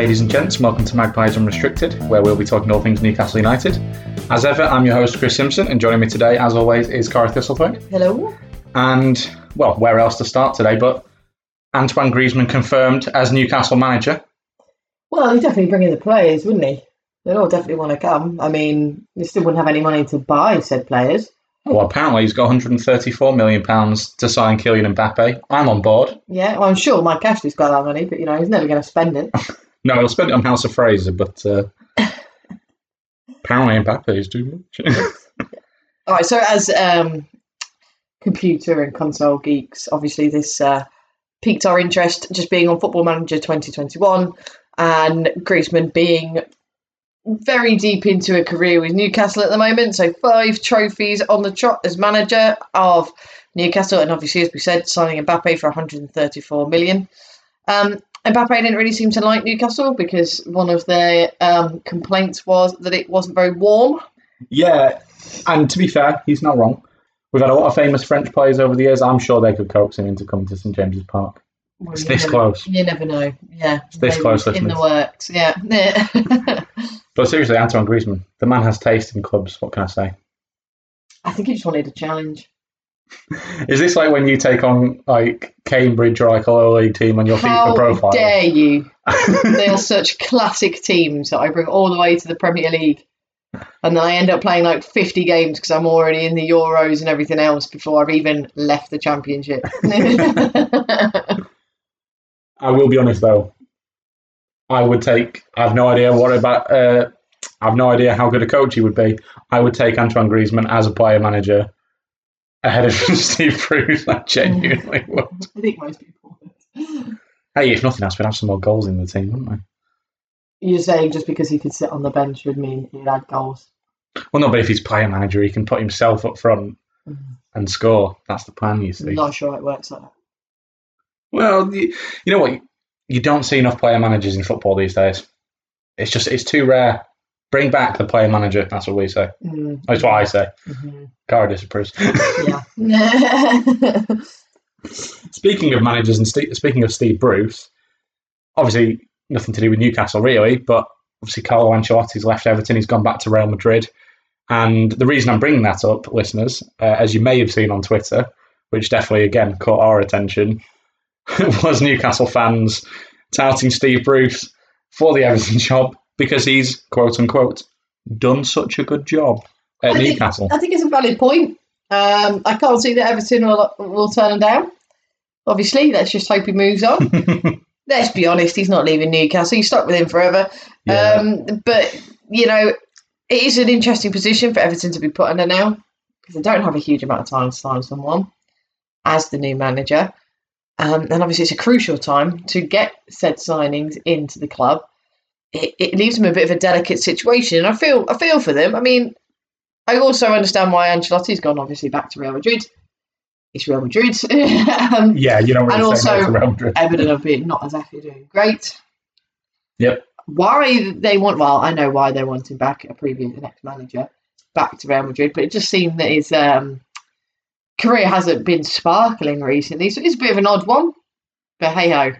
Ladies and gents, welcome to Magpies Unrestricted, where we'll be talking all things Newcastle United. As ever, I'm your host, Chris Simpson, and joining me today, as always, is Cara Thistlethwaite. Hello. And, well, where else to start today but Antoine Griezmann confirmed as Newcastle manager. Well, he'd definitely bring in the players, wouldn't he? They'd all definitely want to come. I mean, you still wouldn't have any money to buy said players. Oh, well, apparently he's got 134 million pounds to sign Kylian Mbappe. I'm on board. Yeah, well, I'm sure Mike Ashley's got that money, but you know, he's never going to spend it. No, I'll spend it on House of Fraser, but uh, apparently Mbappe is too much. All right, so as um, computer and console geeks, obviously this uh, piqued our interest just being on Football Manager 2021 and Griezmann being very deep into a career with Newcastle at the moment. So five trophies on the trot as manager of Newcastle, and obviously, as we said, signing Mbappe for 134 million. Um, Mbappe didn't really seem to like Newcastle because one of their um, complaints was that it wasn't very warm. Yeah, and to be fair, he's not wrong. We've had a lot of famous French players over the years. I'm sure they could coax him into coming to St James's Park. Well, It's this never- close. You never know. Yeah, It's this close, in the works. Yeah. But seriously, Antoine Griezmann, the man has taste in clubs. What can I say? I think he just wanted a challenge. Is this like when you take on like Cambridge or like a lower league team on your How FIFA profile? dare you? they are such classic teams that I bring all the way to the Premier League. And then I end up playing like 50 games because I'm already in the Euros and everything else before I've even left the Championship. I will be honest though. I would take. I have no idea what about. Uh, I have no idea how good a coach he would be. I would take Antoine Griezmann as a player manager ahead of Steve Bruce. I genuinely would. I think most people would. Hey, if nothing else, we'd have some more goals in the team, wouldn't we? You're saying just because he could sit on the bench would mean he'd add goals. Well, no, but if he's player manager, he can put himself up front Mhm. and score. That's the plan, you see. I'm not sure it works like that. Well, you, you know what? You don't see enough player managers in football these days. It's just it's too rare. Bring back the player manager. That's what we say. Mm, That's what I say. mhm. Cara disapproves. Yeah. speaking of managers and Steve, speaking of Steve Bruce, obviously nothing to do with Newcastle really, but obviously Carlo Ancelotti's left Everton. He's gone back to Real Madrid. And the reason I'm bringing that up, listeners, uh, as you may have seen on Twitter, which definitely again caught our attention, was Newcastle fans touting Steve Bruce for the Everton job because he's quote unquote done such a good job at I think- Newcastle. I think it's a valid point. Um, I can't see that Everton will, will turn him down. Obviously, let's just hope he moves on. let's be honest, he's not leaving Newcastle. He's stuck with him forever. Yeah. Um, but, you know, it is an interesting position for Everton to be put under now because they don't have a huge amount of time to sign someone as the new manager. Um, and obviously, it's a crucial time to get said signings into the club. It, it leaves them a bit of a delicate situation, and I feel I feel for them. I mean, I also understand why Ancelotti's gone obviously back to Real Madrid. It's Real Madrid. um, yeah, you don't and say also- Real Madrid. Everton have been not exactly doing great. Yep. Why they want? Well, I know why they're wanting back a previous an ex-manager back to Real Madrid, but it just seemed that his um, career hasn't been sparkling recently. So it's a bit of an odd one. But hey ho,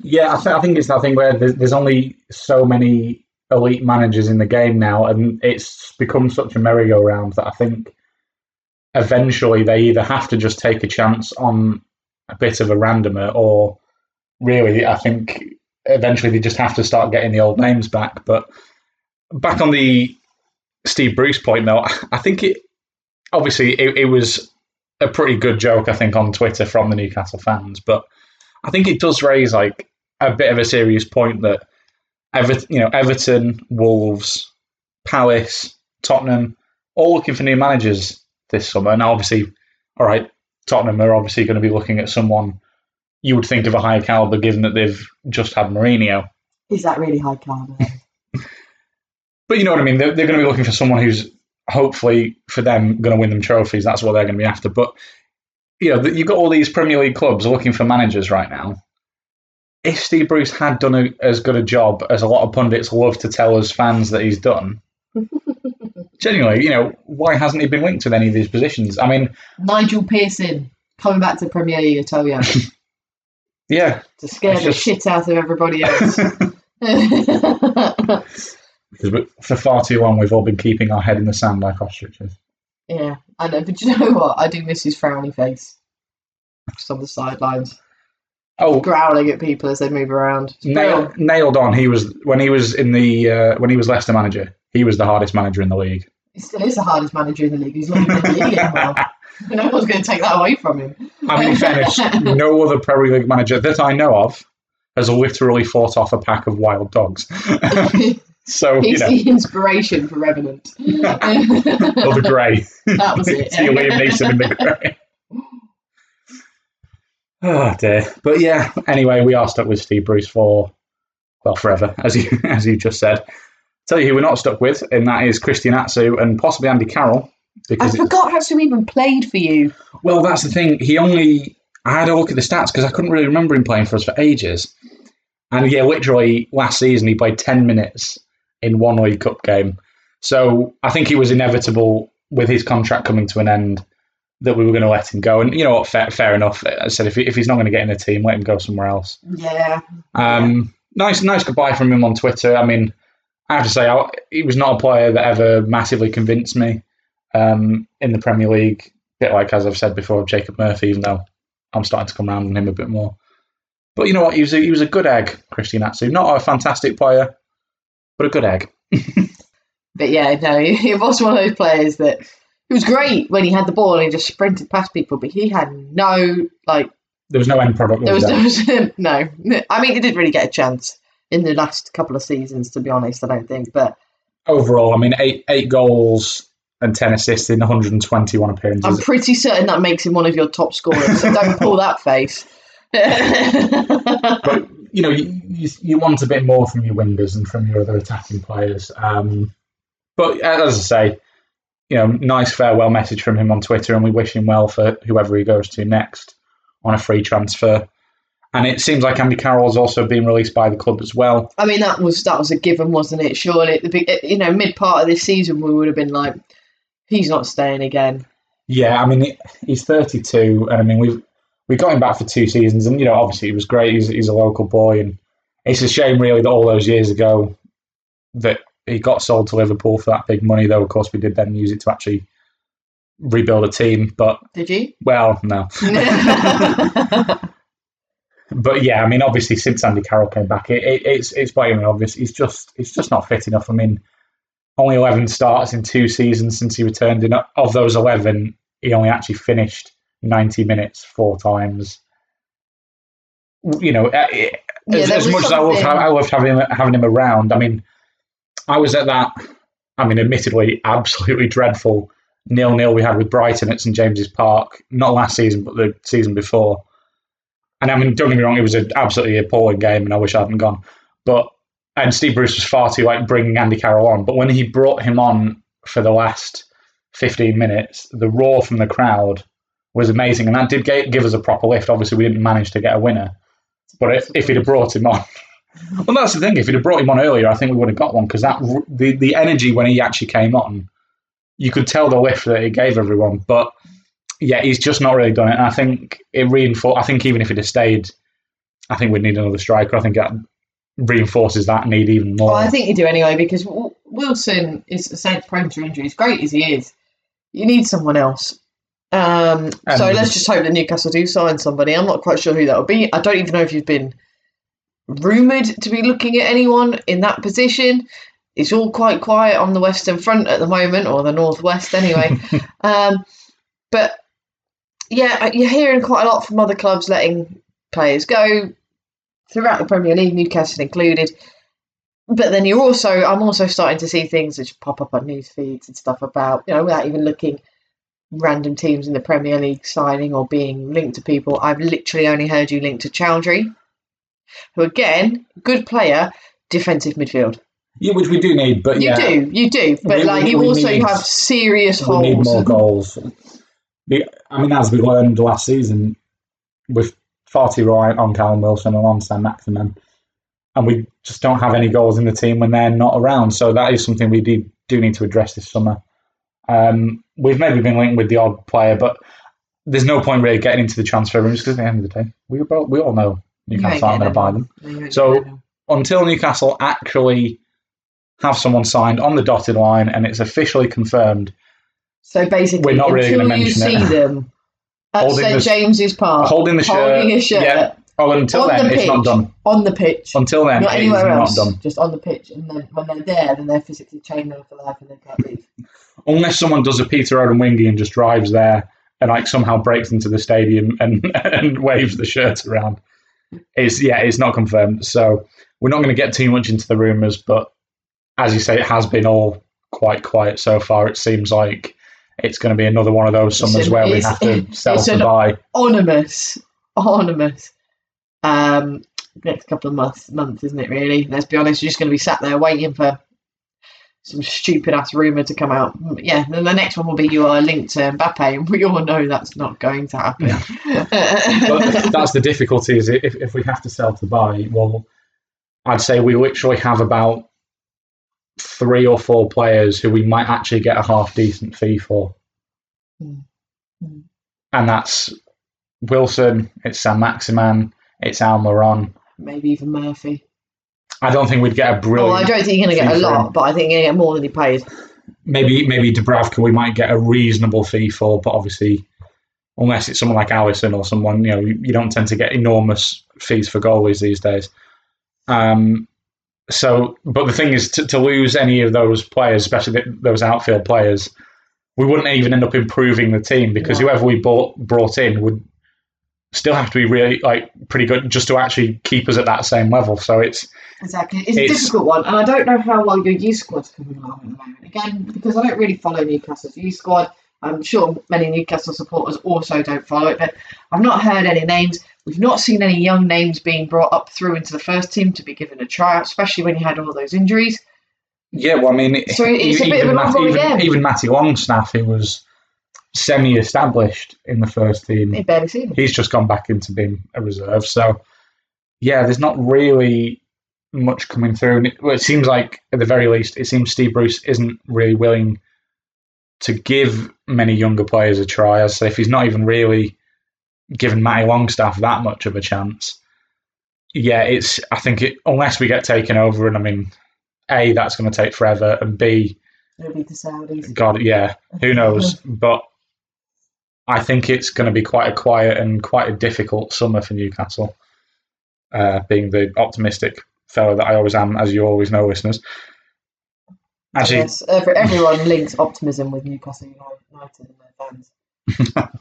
Yeah, I, th- I think it's that thing where there's, there's only so many elite managers in the game now, and it's become such a merry-go-round that I think eventually they either have to just take a chance on a bit of a randomer, or really, I think eventually they just have to start getting the old names back. But back on the Steve Bruce point, though, I think it obviously it, it was a pretty good joke, I think, on Twitter from the Newcastle fans, but I think it does raise like a bit of a serious point that Ever- you know, Everton, Wolves, Palace, Tottenham, all looking for new managers this summer. Now, obviously, all right, Tottenham are obviously going to be looking at someone you would think of a higher caliber, given that they've just had Mourinho. Is that really high caliber? But you know what I mean. They're, they're going to be looking for someone who's hopefully for them going to win them trophies. That's what they're going to be after. But you know, you've got all these Premier League clubs looking for managers right now. If Steve Bruce had done a, as good a job as a lot of pundits love to tell us fans that he's done, genuinely, you know, why hasn't he been linked with any of these positions? I mean, Nigel Pearson coming back to Premier League, I tell you, yeah, to scare the just- shit out of everybody else. because for far too long we've all been keeping our head in the sand like ostriches. Yeah, I know. But you know what? I do miss his frowny face. Just on the sidelines, Oh, growling at people as they move around. Nailed, nailed on. He was when he was in the uh, when he was Leicester manager. He was the hardest manager in the league. He still is the hardest manager in the league. He's not even in the league anymore. No one's going to take that away from him. I mean, in fairness, no other Premier League manager that I know of has literally fought off a pack of wild dogs. So you He's know, the inspiration for Revenant. or the grey. that was it. See Liam Neeson in the grey. Oh ah, dear. But yeah, anyway, we are stuck with Steve Bruce for well forever, as you as you just said. Tell you who we're not stuck with, and that is Christian Atsu and possibly Andy Carroll. I Because it- forgot Atsu even played for you. well, that's the thing. He only I had a look at the stats because I couldn't really remember him playing for us for ages. And yeah, literally last season he played ten minutes in one League Cup game. So I think it was inevitable with his contract coming to an end that we were going to let him go. And you know what? Fair, fair enough. I said if, he, if he's not going to get in the team, let him go somewhere else. Yeah. Um, Nice, nice goodbye from him on Twitter. I mean, I have to say, I, he was not a player that ever massively convinced me um, in the Premier League. bit like as I've said before, Jacob Murphy, even though I'm starting to come around on him a bit more. But you know what? He was a, he was a good egg, Christian Atsu. Not a fantastic player, but a good egg. But yeah, no, he was one of those players that he was great when he had the ball and he just sprinted past people, but he had no like There was no end product. there was, there? was no. I mean, he didn't really get a chance in the last couple of seasons, to be honest. I don't think, but Overall, I mean, eight eight goals and ten assists in 121 appearances. I'm pretty certain that makes him one of your top scorers. So don't pull that face. but you know, you, you, you want a bit more from your wingers and from your other attacking players. Um, but as I say, you know, nice farewell message from him on Twitter, and we wish him well for whoever he goes to next on a free transfer. And it seems like Andy Carroll has also been released by the club as well. I mean, that was that was a given, wasn't it? Surely, the big, you know, mid part of this season, we would have been like, he's not staying again. Yeah, I mean, he's 32, and I mean, we've we got him back for two seasons, and you know, obviously, he was great. He's, he's a local boy, and it's a shame, really, that all those years ago that he got sold to Liverpool for that big money. Though, of course, we did then use it to actually rebuild a team. But Did you? well, no. But yeah, I mean, obviously, since Andy Carroll came back, it, it, it's it's blatantly obvious. He's just he's just not fit enough. I mean, only eleven starts in two seasons since he returned. And of those eleven, he only actually finished ninety minutes four times. You know, uh, it- Yeah, as, as much as I loved, I loved having him, having him around. I mean, I was at that. I mean, admittedly, absolutely dreadful nil nil we had with Brighton at St James's Park, not last season, but the season before. And I mean, don't get me wrong, it was an absolutely appalling game, and I wish I hadn't gone. But and Steve Bruce was far too like bringing Andy Carroll on. But when he brought him on for the last fifteen minutes, the roar from the crowd was amazing, and that did ga- give us a proper lift. Obviously, we didn't manage to get a winner, but if, if he'd have brought him on, well, that's the thing. If he'd have brought him on earlier, I think we would have got one because that the the energy when he actually came on, you could tell the lift that he gave everyone. But yeah, he's just not really done it. And I think it reinforced. I think even if he'd have stayed, I think we'd need another striker. I think that reinforces that need even more. Well, I think you do anyway because Wilson is said prone to injuries. Great as he is, you need someone else. Um, so let's just hope that Newcastle do sign somebody. I'm not quite sure who that will be. I don't even know if you've been rumoured to be looking at anyone in that position. It's all quite quiet on the Western Front at the moment, or the Northwest anyway. um, but yeah, you're hearing quite a lot from other clubs letting players go throughout the Premier League, Newcastle included. But then you're also, I'm also starting to see things which pop up on news feeds and stuff about, you know, without even looking, random teams in the Premier League signing or being linked to people. I've literally only heard you linked to Choudhury, who again, good player, defensive midfield. Yeah, which we do need, but You yeah, do, you do, but We- like we- you we also need- have serious we need more goals. I mean, as we learned last season, with far too reliant on Callum Wilson and on Saint-Maximin, and we just don't have any goals in the team when they're not around. So that is something we do, do need to address this summer. Um, we've maybe been linked with the odd player, but there's no point really getting into the transfer rooms because at the end of the day, we both, we all know You ain't Newcastle aren't going to buy them. So- Until Newcastle actually have someone signed on the dotted line and it's officially confirmed, so basically, we're not really until gonna you see it. them at St James's Park, holding the shirt, holding a shirt yeah. Oh, until on then, the it's not done. on the pitch, Until then, not is anywhere not else, done. just on the pitch, and then when they're there, then they're physically chained there for life and they can't leave. unless someone does a Peter Odemwingie and just drives there and like somehow breaks into the stadium and and waves the shirt around. It's yeah, it's not confirmed. So we're not going to get too much into the rumours, but as you say, it has been all quite quiet so far. It seems like it's going to be another one of those summers where we have to sell to buy. Anonymous, anonymous. Um, next couple of months, months, isn't it? Really? Let's be honest. You're just going to be sat there waiting for some stupid ass rumor to come out. Mm, Yeah, then the next one will be you are linked to Mbappe, and we all know that's not going to happen. But that's the difficulty is if, if we have to sell to buy, well, I'd say we literally have about three or four players who we might actually get a half decent fee for. Hmm. Hmm. And that's Wilson, it's Saint-Maximin, it's Almiron. Maybe even Murphy. I don't think we'd get a brilliant. I don't think you're going to get a lot, but I think you're going to get more than he paid. Maybe maybe Dubravka we might get a reasonable fee for, but obviously, unless it's someone like Alisson or someone, you know, you, you don't tend to get enormous fees for goalies these days. Um, so, but the thing is, to, to lose any of those players, especially th- those outfield players, we wouldn't even end up improving the team because No. whoever we bought brought in would still have to be really like pretty good just to actually keep us at that same level. So it's Exactly. It's, a difficult one, and I don't know how well your youth squad's coming along at the moment. Again, because I don't really follow Newcastle's youth squad. I'm sure many Newcastle supporters also don't follow it, but I've not heard any names. We've not seen any young names being brought up through into the first team to be given a tryout, especially when you had all those injuries. Yeah, well, I mean, So it's a bit of a Matt- even, again. even Matty Longstaff, who was semi-established in the first team, They've barely seen them. he's just gone back into being a reserve. So, yeah, there's not really much coming through. And it, well, it seems like, at the very least, it seems Steve Bruce isn't really willing to give many younger players a try. As I if he's not even really given Matty Longstaff that much of a chance, yeah, it's. I think it, unless we get taken over, and I mean, a that's going to take forever, and b It'll be the Saudis. God, yeah, who knows? But I think it's going to be quite a quiet and quite a difficult summer for Newcastle. Uh, being the optimistic fellow that I always am, as you always know, listeners. Actually, yes, every, everyone links optimism with Newcastle United and their fans.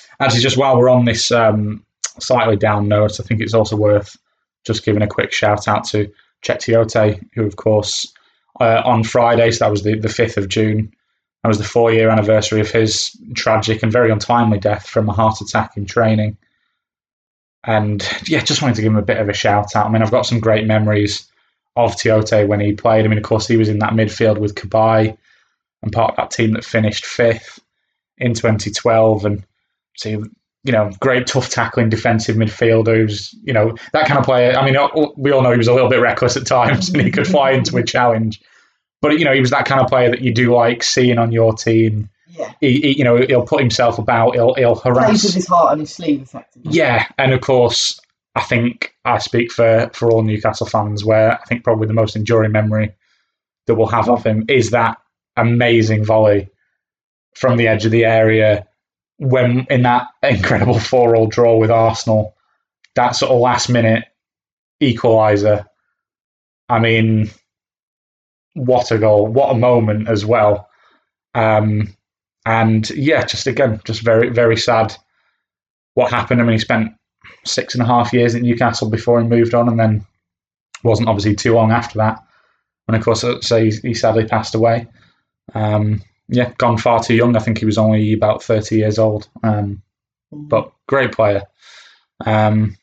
actually, just while we're on this um, slightly down note, I think it's also worth just giving a quick shout out to Cheick Tiote, who, of course, uh, on Friday, so that was the, the 5th of June, that was the four year anniversary of his tragic and very untimely death from a heart attack in training. And yeah, just wanted to give him a bit of a shout out. I mean, I've got some great memories of Tiote when he played. I mean, of course, he was in that midfield with Cabaye and part of that team that finished fifth in 2012. And so, you know, great tough tackling defensive midfielder who's, you know, that kind of player. I mean, we all know he was a little bit reckless at times and he could fly into a challenge. But, you know, he was that kind of player that you do like seeing on your team. Yeah, He, he- you know, he'll put himself about, he'll, he'll harass. plays with his heart on his sleeve, effectively. Yeah, and of course, I think I speak for for all Newcastle fans. Where I think probably the most enduring memory that we'll have of him is that amazing volley from the edge of the area when in that incredible four-all draw with Arsenal. That sort of last-minute equaliser. I mean, what a goal! What a moment as well. Um, and yeah, just again, just very very sad what happened. I mean, he spent six and a half years at Newcastle before he moved on, and then wasn't obviously too long after that. And of course, uh, so he, he sadly passed away. Um, yeah, gone far too young. I think he was only about 30 years old. Um, but great player. Um,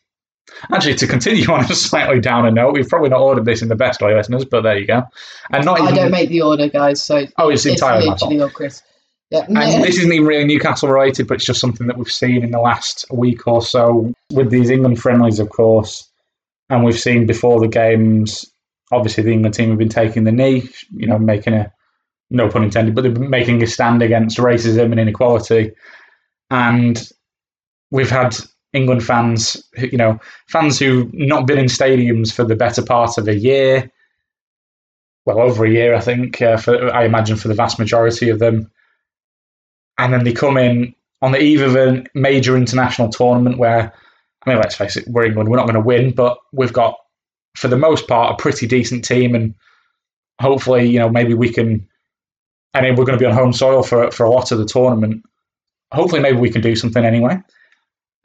actually, to continue on a slightly downer note, we've probably not ordered this in the best way, listeners, but there you go. And not I even, don't make the order, guys. So oh, it's it's entirely my fault. Chris. Yeah. And this isn't even really Newcastle related, but it's just something that we've seen in the last week or so with these England friendlies, of course. And we've seen before the games, obviously, the England team have been taking the knee, you know, making a, no pun intended, but they've been making a stand against racism and inequality. And we've had England fans, who- you know, fans who've not been in stadiums for the better part of a year, well, over a year, I think, uh, for, I imagine for the vast majority of them and then they come in on the eve of a major international tournament where, I mean, let's face it, we're England, we're not going to win, but we've got, for the most part, a pretty decent team, and hopefully, you know, maybe we can, I mean, we're going to be on home soil for for a lot of the tournament. Hopefully, maybe we can do something anyway.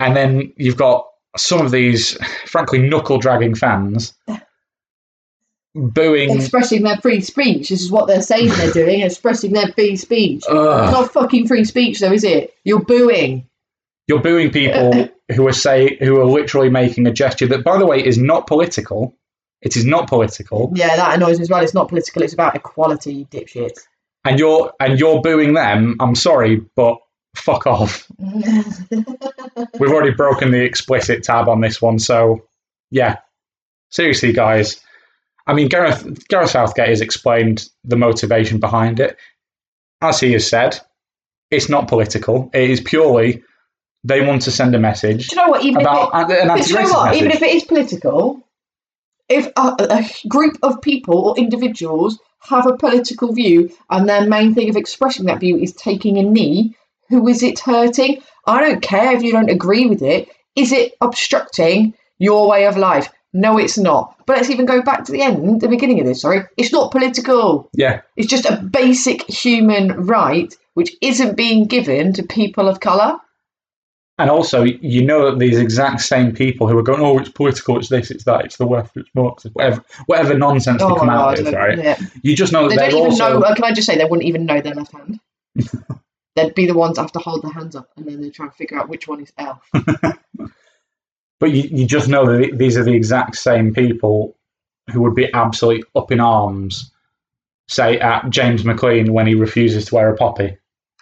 And then you've got some of these, frankly, knuckle dragging fans booing. expressing their free speech. This is what they're saying they're doing, expressing their free speech. It's not fucking free speech, though, is it? You're booing. You're booing people who are say who are literally making a gesture that, by the way, is not political. It is not political, Yeah, that annoys me as well. It's not political. It's about equality, you dipshits. and you're and you're booing them. I'm sorry, but fuck off. We've already broken the explicit tab on this one, so yeah. Seriously, guys. I mean, Gareth Gareth Southgate has explained the motivation behind it. As he has said, it's not political. It is purely they want to send a message Do you know what? Even about if it, an but you know what? message. Even if it is political, if a, a group of people or individuals have a political view and their main thing of expressing that view is taking a knee, who is it hurting? I don't care if you don't agree with it. Is it obstructing your way of life? No, it's not. But let's even go back to the end, the beginning of this. Sorry, it's not political. yeah, It's just a basic human right which isn't being given to people of colour. And also, you know that these exact same people who are going, "Oh, it's political, it's this, it's that, it's the left, it's Marxist, whatever, whatever nonsense they come out with, right?" Oh Yeah. You just know that They they're don't even also know. Uh, can I just say they wouldn't even know their left hand? They'd be the ones that have to hold their hands up, and then they try and figure out which one is L. But you, you just know that these are the exact same people who would be absolutely up in arms, say, at James McLean when he refuses to wear a poppy,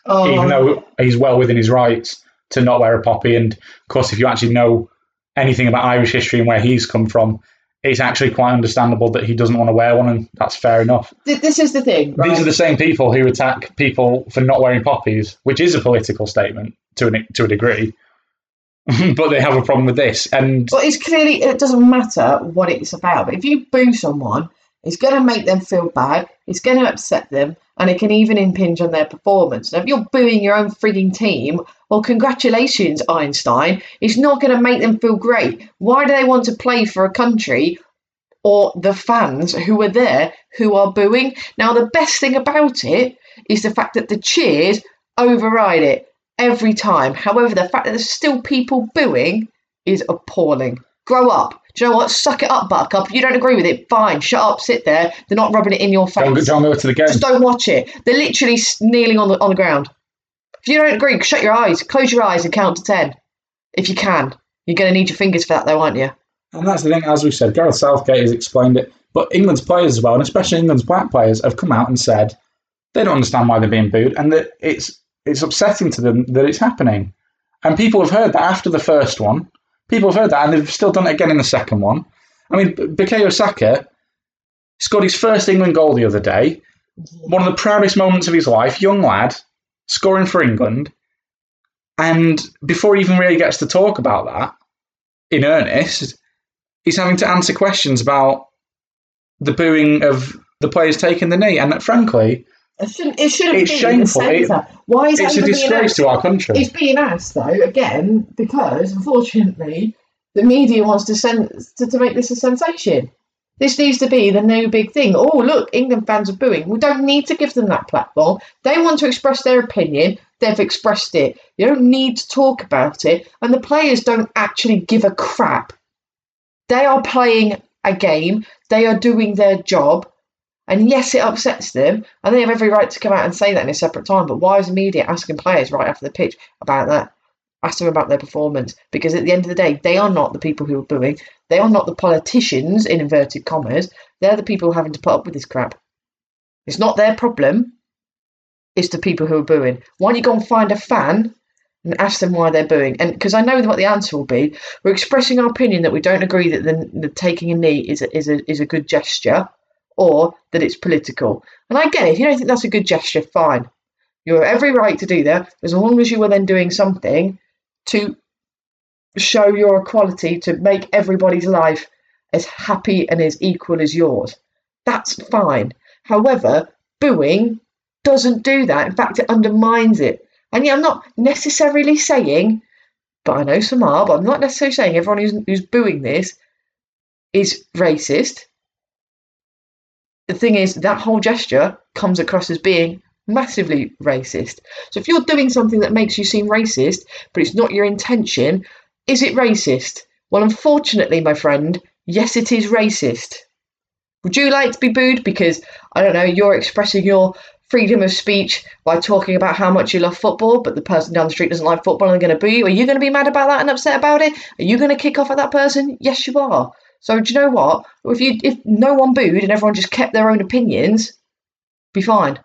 Oh, even though he's well within his rights to not wear a poppy. And of course, if you actually know anything about Irish history and where he's come from, it's actually quite understandable that he doesn't want to wear one, and that's fair enough. This is the thing, right? These are the same people who attack people for not wearing poppies, which is a political statement to an, to a degree. but they have a problem with this, and But it's clearly it doesn't matter what it's about. But if you boo someone, it's going to make them feel bad. It's going to upset them, and it can even impinge on their performance. Now, if you're booing your own frigging team, well, congratulations, Einstein. It's not going to make them feel great. Why do they want to play for a country or the fans who are there who are booing? Now, the best thing about it is the fact that the cheers override it every time. However, the fact that there's still people booing is appalling. Grow up. Do you know what? Suck it up, Buttercup. If you don't agree with it, fine. Shut up, sit there. They're not rubbing it in your face. don't, don't go to the game. Just don't watch it. They're literally kneeling on the on the ground. If you don't agree, shut your eyes, close your eyes, and count to ten. If you can, you're going to need your fingers for that, though, aren't you? And that's the thing, as we said, Gareth Southgate has explained it, but England's players as well, and especially England's black players, have come out and said they don't understand why they're being booed, and that it's it's upsetting to them that it's happening. And people have heard that after the first one. People have heard that, and they've still done it again in the second one. I mean, Bukayo Saka scored his first England goal the other day. One of the proudest moments of his life, young lad, scoring for England. And before he even really gets to talk about that in earnest, he's having to answer questions about the booing of the players taking the knee. And frankly, It shouldn't. It shouldn't It's be shameful. centre. Why is it's a disgrace asked? to our country. It's being asked though again because unfortunately the media wants to send to, to make this a sensation. This needs to be the new big thing. Oh look, England fans are booing. We don't need to give them that platform. They want to express their opinion. They've expressed it. You don't need to talk about it. And the players don't actually give a crap. They are playing a game. They are doing their job. And yes, it upsets them, and they have every right to come out and say that in a separate time. But why is the media asking players right after the pitch about that? Ask them about their performance because at the end of the day, they are not the people who are booing. They are not the politicians, in inverted commas. They're the people having to put up with this crap. It's not their problem. It's the people who are booing. Why don't you go and find a fan and ask them why they're booing? And because I know what the answer will be, we're expressing our opinion that we don't agree that the, the taking a knee is a, is a is a good gesture, or that it's political. And I get it. If you don't think that's a good gesture, fine. You have every right to do that, as long as you are then doing something to show your equality, to make everybody's life as happy and as equal as yours. That's fine. However, booing doesn't do that. In fact, it undermines it. And yeah, I'm not necessarily saying, but I know some are, but I'm not necessarily saying everyone who's, who's booing this is racist. The thing is, that whole gesture comes across as being massively racist. So if you're doing something that makes you seem racist, but it's not your intention, is it racist? Well, unfortunately, my friend, yes, it is racist. Would you like to be booed because, I don't know, you're expressing your freedom of speech by talking about how much you love football, but the person down the street doesn't like football and they're going to boo you? Are you going to be mad about that and upset about it? Are you going to kick off at that person? Yes, you are. So do you know what? If you if no one booed and everyone just kept their own opinions, be fine.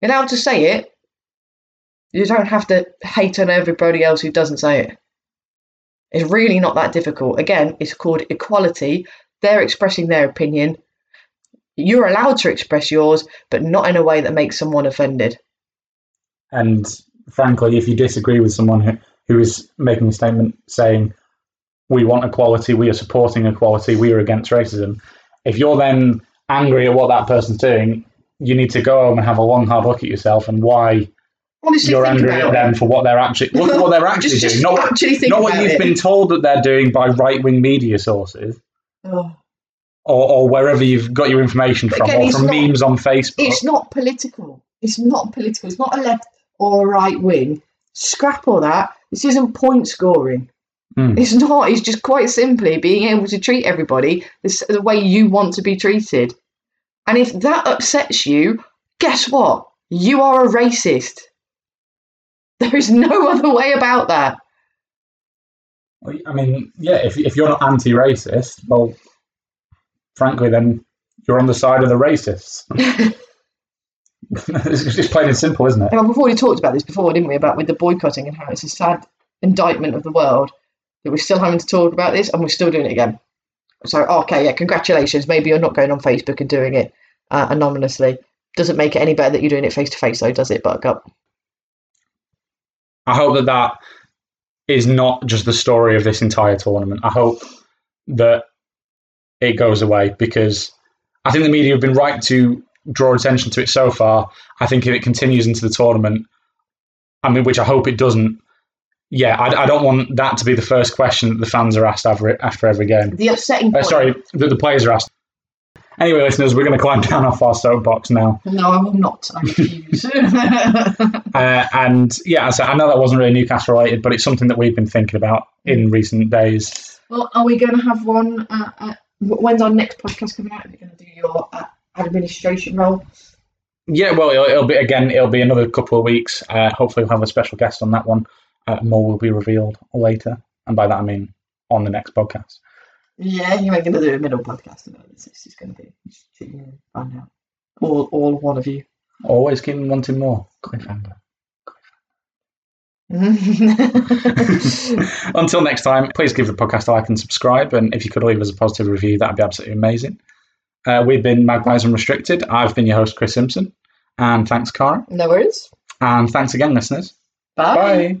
You're allowed to say it. You don't have to hate on everybody else who doesn't say it. It's really not that difficult. Again, it's called equality. They're expressing their opinion. You're allowed to express yours, but not in a way that makes someone offended. And frankly, if you disagree with someone who, who is making a statement saying, we want equality, we are supporting equality, we are against racism, if you're then angry at what that person's doing, you need to go home and have a long, hard look at yourself and why Honestly, you're angry at them it. for what they're actually what, what they're actually Just- just doing, not what, actually think not what you've it. been told that they're doing by right wing media sources Oh. or, or wherever you've got your information But from, again, or from not- memes on Facebook. It's not political. It's not political. It's not a left or a right wing. Scrap all that. This isn't point scoring. Hmm. It's not. It's just quite simply being able to treat everybody the, the way you want to be treated. And if that upsets you, guess what? You are a racist. There is no other way about that. I mean, yeah, if, if you're not anti racist, well, frankly, then you're on the side of the racists. it's just plain and simple, isn't it? We've already talked about this before, didn't we? About with the boycotting and how it's a sad indictment of the world we're still having to talk about this and we're still doing it again. So, okay, yeah, congratulations. Maybe you're not going on Facebook and doing it uh, anonymously. Doesn't make it any better that you're doing it face to face, though, does it, Buttercup? I hope that that is not just the story of this entire tournament. I hope that it goes away because I think the media have been right to draw attention to it so far. I think if it continues into the tournament, I mean, which I hope it doesn't, yeah, I, I don't want that to be the first question that the fans are asked after, after every game. The upsetting Uh, sorry, that the players are asked. Anyway, listeners, we're going to climb down off our soapbox now. No, I will not. I refuse. Uh, and yeah, so I know that wasn't really Newcastle related, but it's something that we've been thinking about in recent days. well, are we going to have one? Uh, uh, when's our next podcast coming out? Are you going to do your uh, administration role? Yeah, well, it'll, it'll be again, it'll be another couple of weeks. Uh, hopefully, we'll have a special guest on that one. Uh, more will be revealed later, and by that I mean on the next podcast. Yeah, you ain't going to do a middle podcast about this. Is going to be find out. All, all one of you. Always keep wanting more. Cliffhanger. Until next time, please give the podcast a like and subscribe. And if you could leave us a positive review, that'd be absolutely amazing. Uh, we've been Magpies Unrestricted. I've been your host, Chris Simpson. And thanks, Cara. no worries. And thanks again, listeners. Bye. Bye.